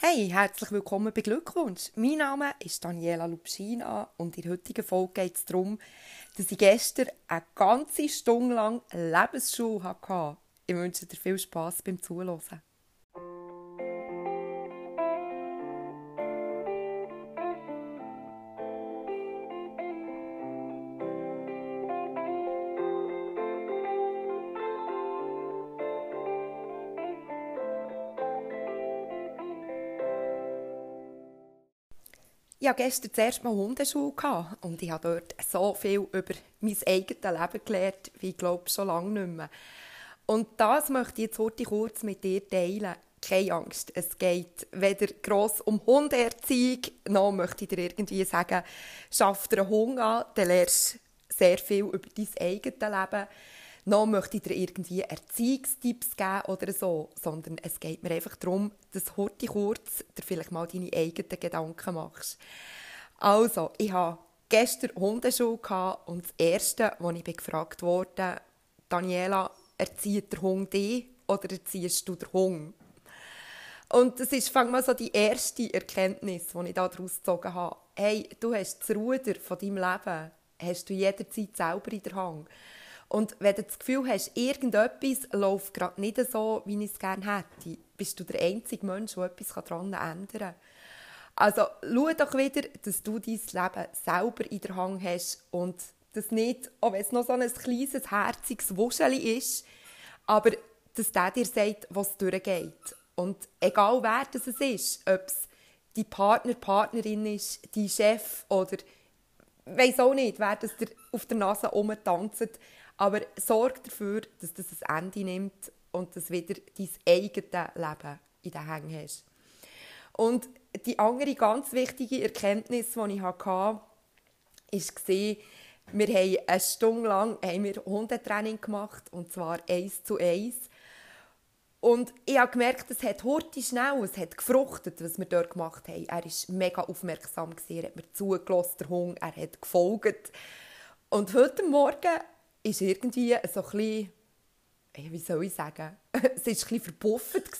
Hey, herzlich willkommen bei Glückwunsch. Mein Name ist Daniela Lubschina und in der heutigen Folge geht es darum, dass ich gestern eine ganze Stunde lang Lebensschule hatte. Ich wünsche dir viel Spass beim Zuhören. Ich hatte gestern das erste Mal Hundeschule und ich habe dort so viel über mein eigenes Leben gelernt, wie ich glaube schon lange nicht mehr. Und das möchte ich jetzt heute kurz mit dir teilen. Keine Angst, es geht weder gross um Hundeerziehung, noch möchte ich dir irgendwie sagen, schaff dir einen Hund an, dann lernst du sehr viel über dein eigenes Leben noch möchte ich dir irgendwie Erziehungstipps geben oder so, sondern es geht mir einfach darum, dass heute kurz dir vielleicht mal deine eigenen Gedanken machst. Also, ich hatte gestern Hundeschule und das Erste, als ich gefragt wurde, Daniela, erzieht der Hund dich oder erziehst du den Hund? Und das ist fang mal so die erste Erkenntnis, die ich daraus gezogen habe. Hey, du hast das Ruder von deinem Leben, hast du jederzeit selber in der Hand. Und wenn du das Gefühl hast, irgendetwas läuft gerade nicht so, wie ich es gerne hätte, bist du der einzige Mensch, der etwas daran ändern kann. Also schau doch wieder, dass du dein Leben selber in der Hand hast und das nicht, auch wenn es noch so ein kleines, herziges Wuscheli ist, aber dass der dir sagt, was durchgeht. Und egal wer das ist, ob es die Partner, Partnerin ist, die Chef oder weiß auch nicht, wer das dir auf der Nase rumtanzt, aber sorg dafür, dass das ein Ende nimmt und dass wieder dein eigenes Leben in den Hängen hast. Und die andere ganz wichtige Erkenntnis, die ich hatte, war, wir haben eine Stunde lang haben wir Hundetraining gemacht, und zwar eins zu eins. Und ich habe gemerkt, es hat heute schnell, es hat gefruchtet, was wir dort gemacht haben. Er war mega aufmerksam, er hat mir zugelassen, der Hund, er hat gefolgt. Und heute Morgen ist irgendwie so ein bisschen, wie soll ich sagen, es war ein bisschen verpufft.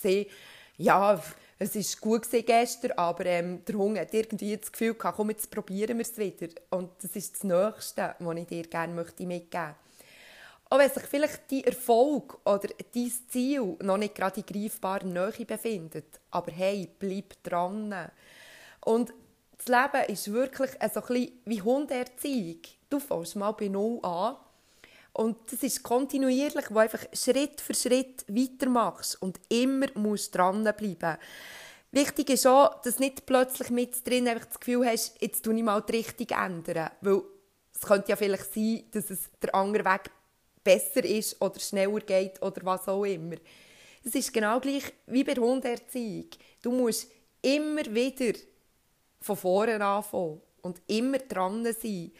Ja, es war gut gestern, aber ähm, der Hund hat irgendwie das Gefühl gehabt, komm, jetzt probieren wir es wieder. Und das ist das Nächste, was ich dir gerne möchte mitgeben möchte. Auch wenn sich vielleicht dein Erfolg oder dein Ziel noch nicht gerade in greifbarer Nähe befindet, aber hey, bleib dran. Und das Leben ist wirklich so ein bisschen wie Hunderziehung. Du fängst mal bei Null an und das ist kontinuierlich, wo einfach Schritt für Schritt weitermachst und immer musst dranbleiben. Wichtig ist auch, dass nicht plötzlich mit drin einfach das Gefühl hast, jetzt tue ich mal die Richtung ändern. Weil es könnte ja vielleicht sein, dass es der andere Weg besser ist oder schneller geht oder was auch immer. Es ist genau gleich wie bei der Hunderziehung. Du musst immer wieder von vorne anfangen und immer dran sein.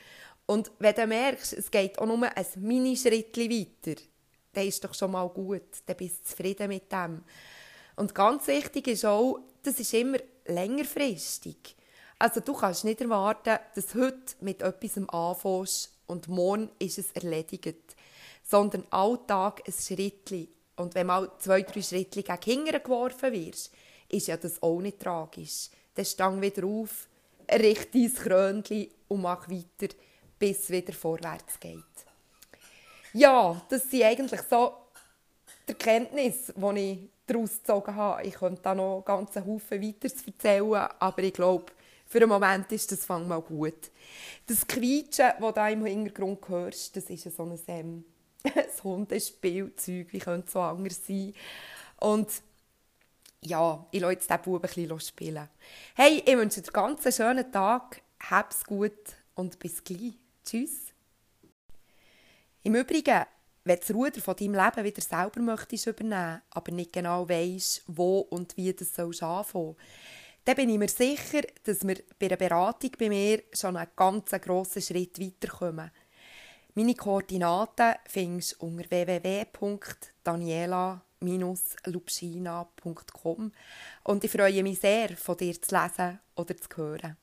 Und wenn du merkst, es geht auch nur ein Minischritt weiter, dann ist doch schon mal gut. Dann bist du zufrieden mit dem. Und ganz wichtig ist auch, das ist immer längerfristig. Also du kannst nicht erwarten, dass heute mit etwas anfängst und morgen ist es erledigt. Sondern alltag ein Schrittchen. Und wenn mal zwei, drei Schritte gegen hinten geworfen wirst, ist ja das auch nicht tragisch. Dann stang wieder auf, richte dein Krönchen und mach weiter bis es wieder vorwärts geht. Ja, das sind eigentlich so die Erkenntnisse, die ich daraus gezogen habe. Ich könnte da noch ganz Haufen weiter erzählen, aber ich glaube, für einen Moment ist das fang mal gut. Das Quietschen, das du im Hintergrund hörst, das ist so ein, ähm, ein Hundespielzeug, wie könnte es so anders sein. Und ja, ich lasse jetzt diesen Buben ein bisschen spielen. Hey, ich wünsche dir einen ganz schönen Tag, hab's gut und bis gleich. Tschüss. Im Übrigen, wenn du das Ruder von deinem Leben wieder selber möchtest übernehmen, aber nicht genau weisst, wo und wie das anfangen, dann bin ich mir sicher, dass wir bei einer Beratung bei mir schon einen ganz grossen Schritt weiterkommen. Meine Koordinaten findest du unter www.daniela-lubschina.com und ich freue mich sehr, von dir zu lesen oder zu hören.